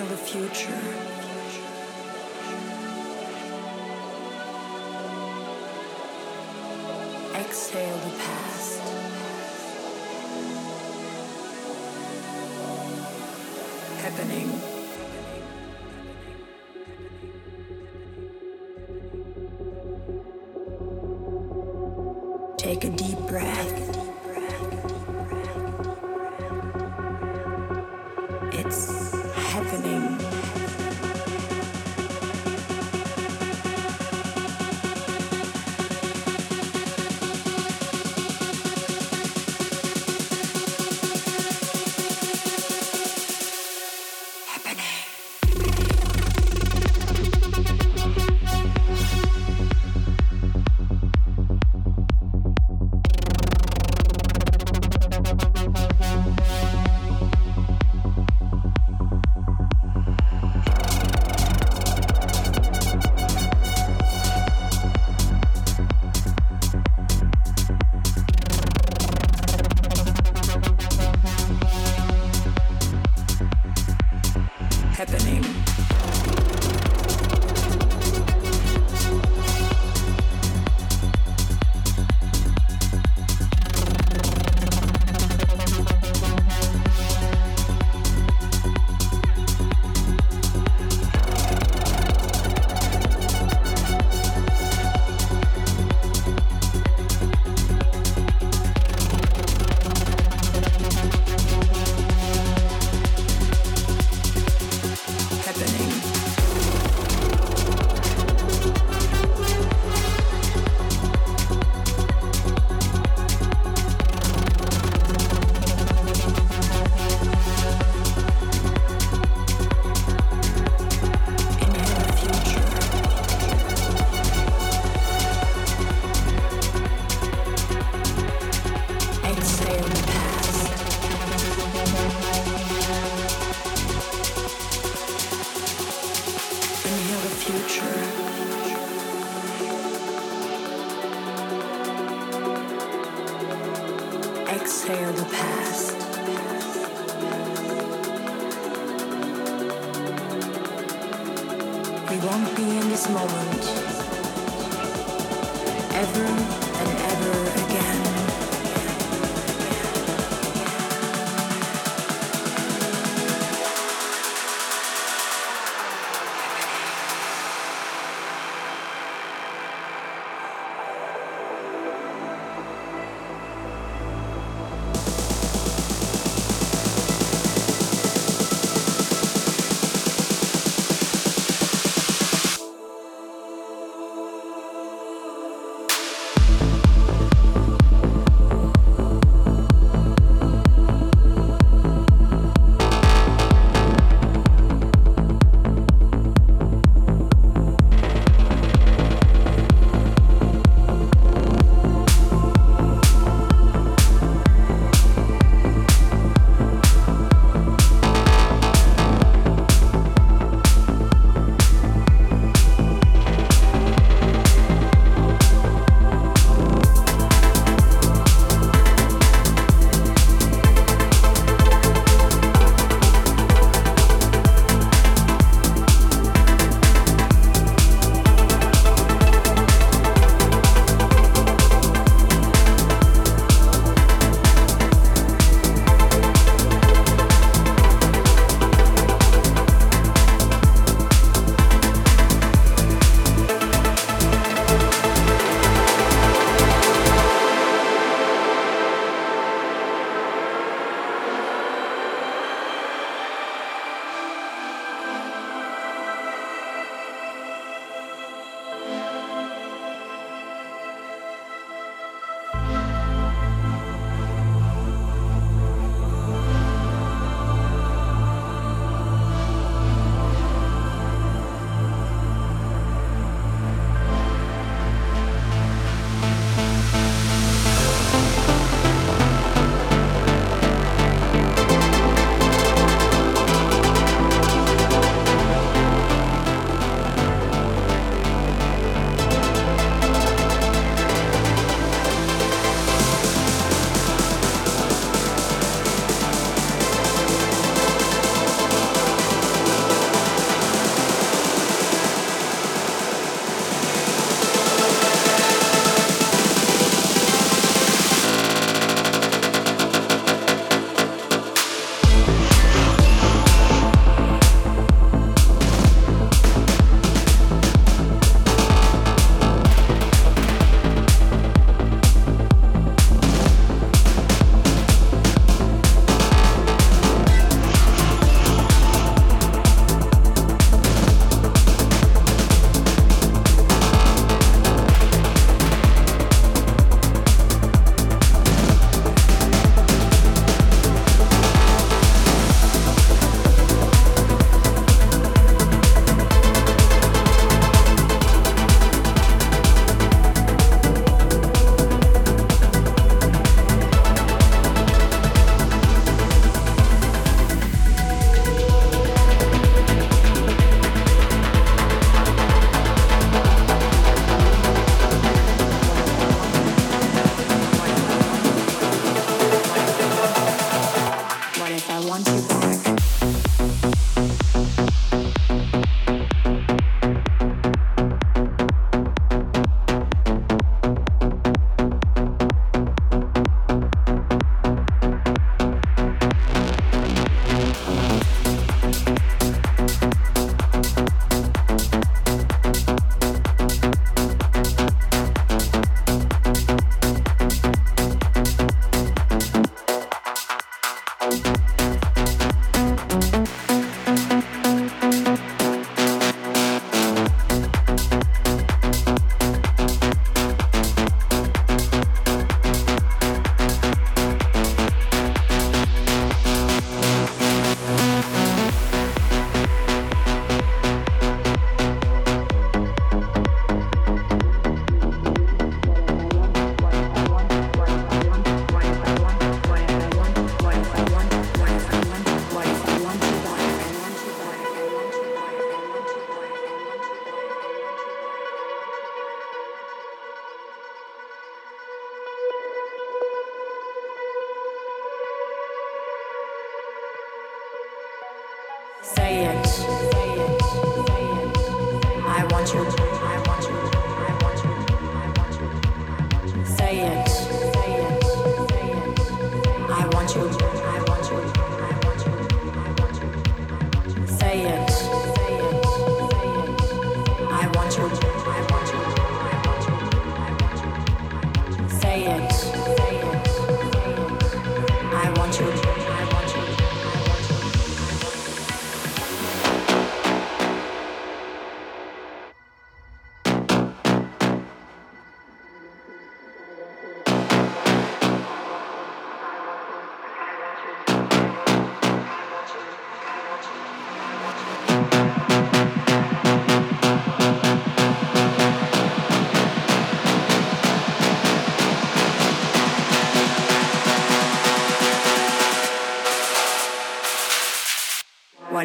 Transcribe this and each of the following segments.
feel the future. Exhale the past. Happening.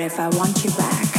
If I want you back.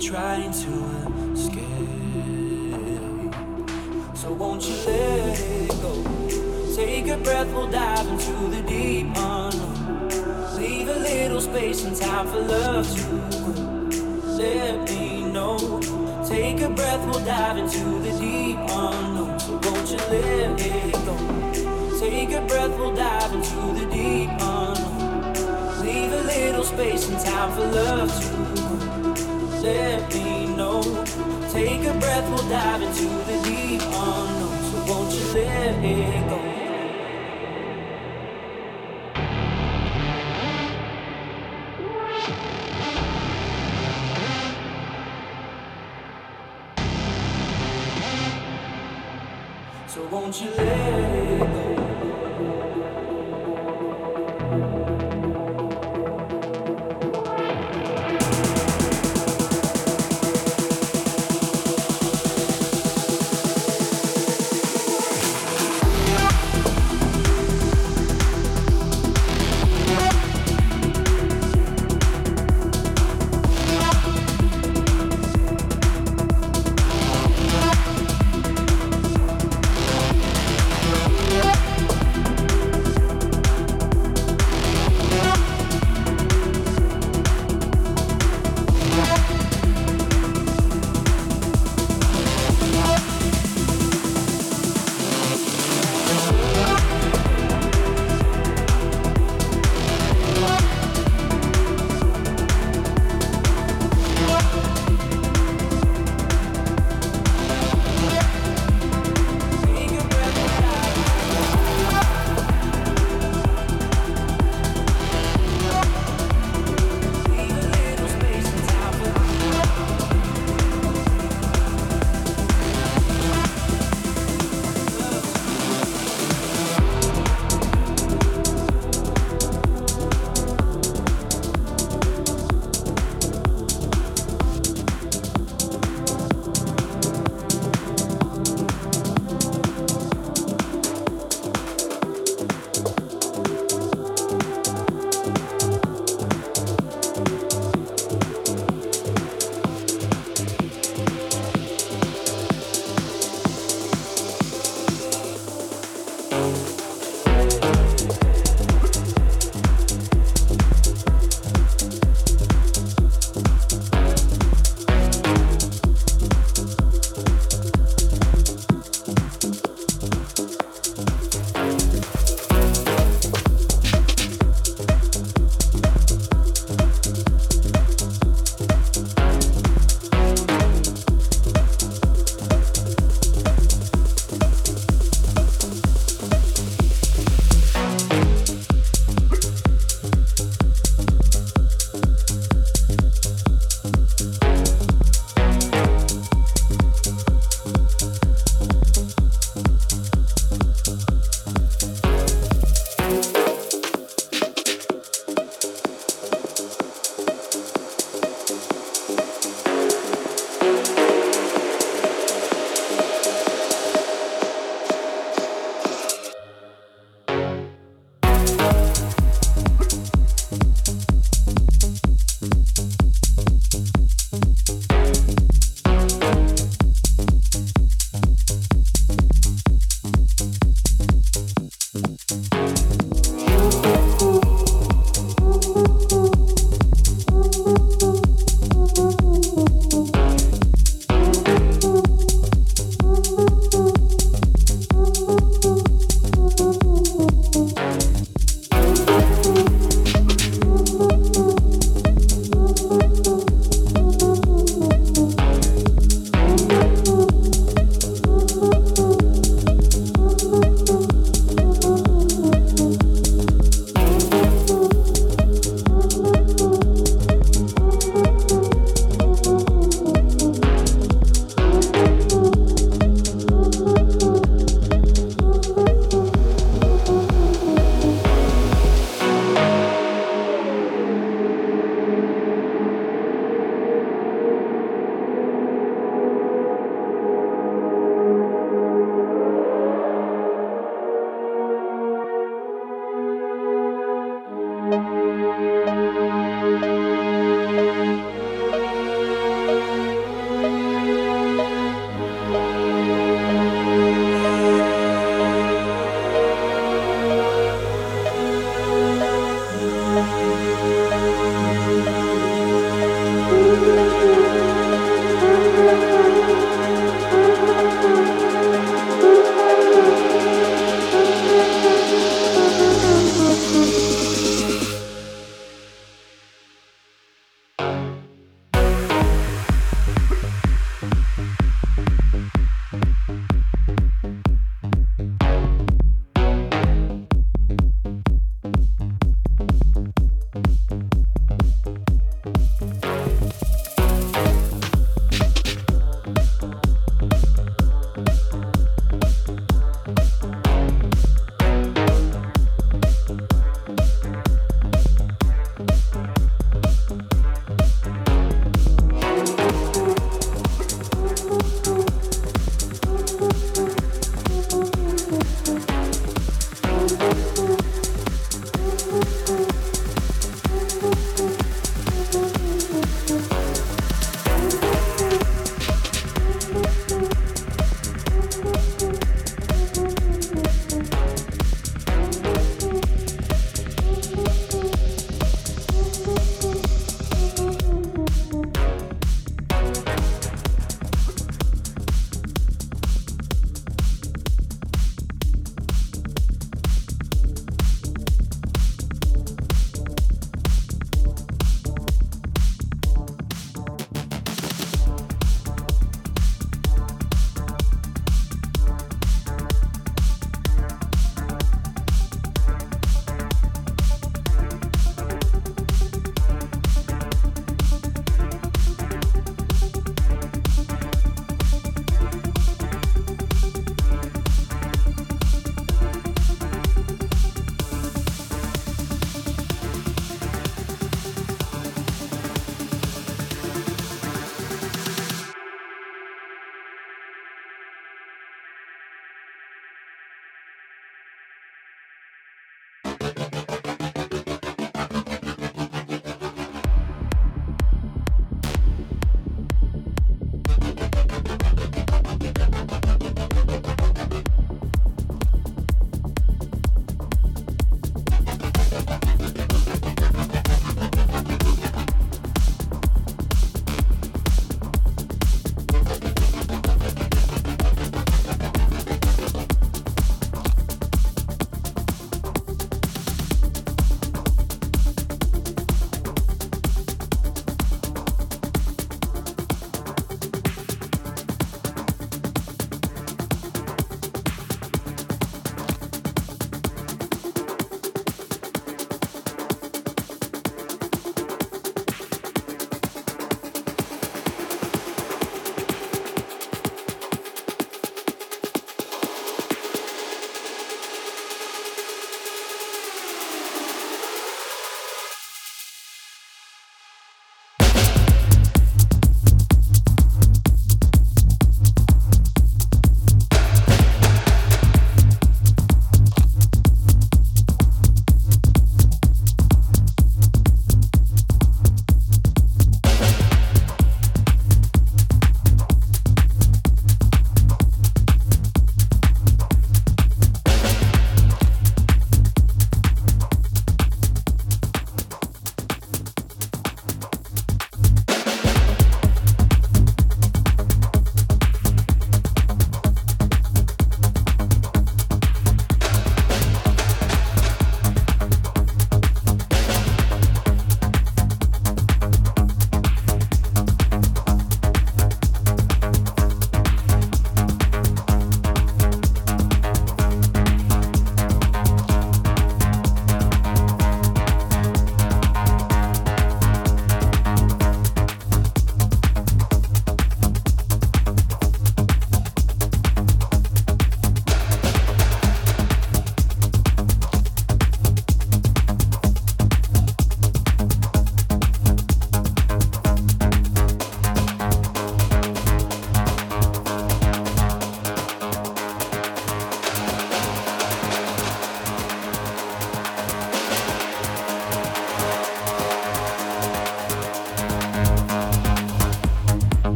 Trying to escape. So won't you let it go? Take a breath, we'll dive into the deep unknown. Leave a little space and time for love to let me know. Take a breath, we'll dive into the deep unknown. So won't you let it go? Take a breath, we'll dive into the deep unknown. Leave a little space and time for love to let me know. Take a breath, we'll dive into the deep unknown. So won't you let it go? So won't you let it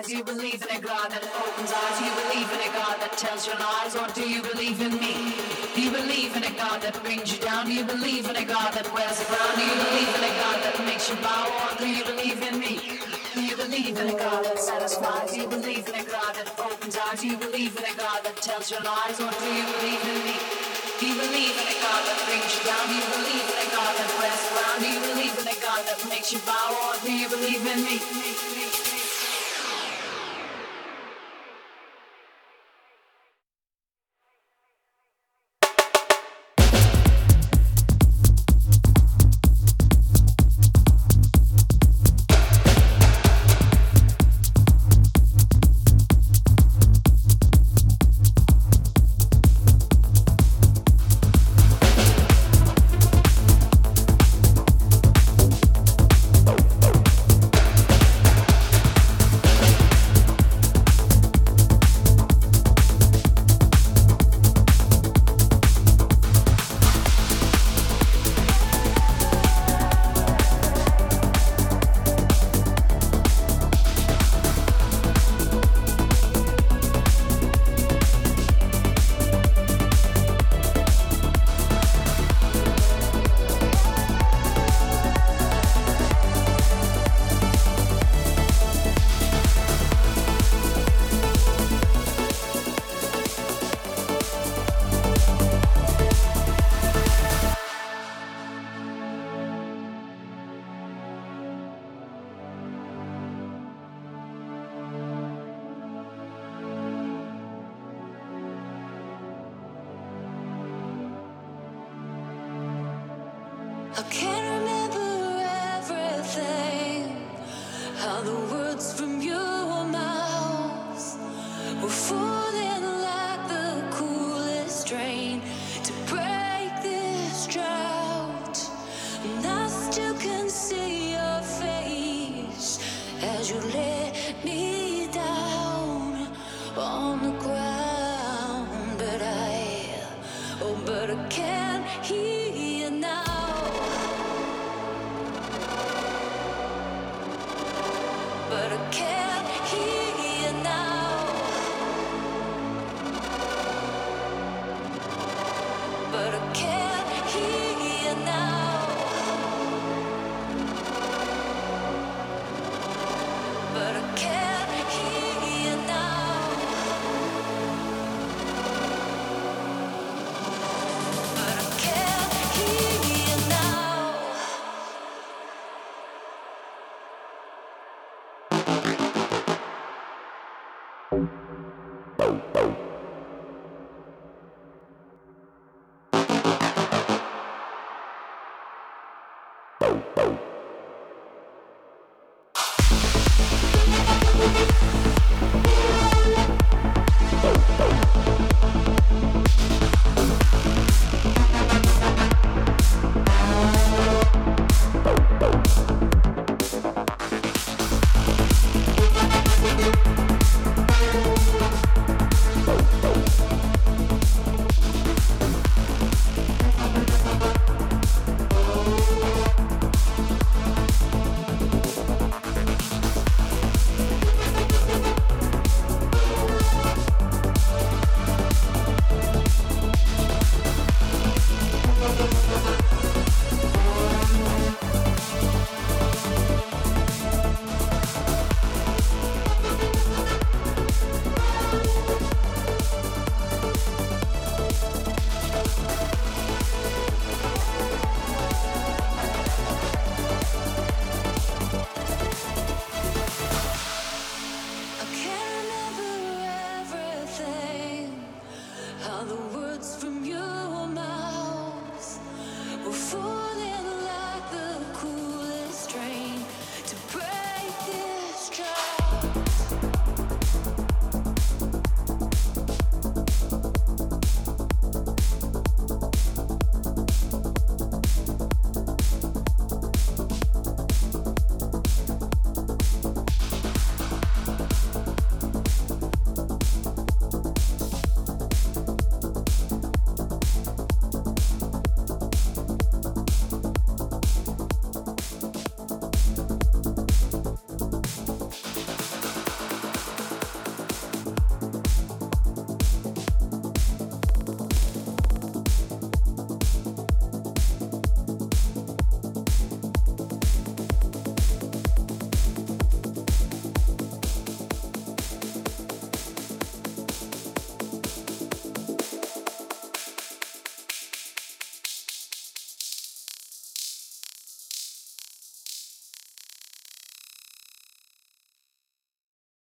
Do you believe in a God that opens eyes? You believe in a God that tells you lies? Or do you believe in me? Do you believe in a God that brings you down? Do you believe in a God that wears a crown? Do you believe in a God that makes you bow? Or do you believe in me? Do you believe in a God that satisfies? Do you believe in a God that opens eyes? Do you believe in a God that tells you lies? Or do you believe in me? Do you believe in a God that brings you down? Do you believe in a God that wears a crown? Do you believe in a God that makes you bow? Or do you believe in me?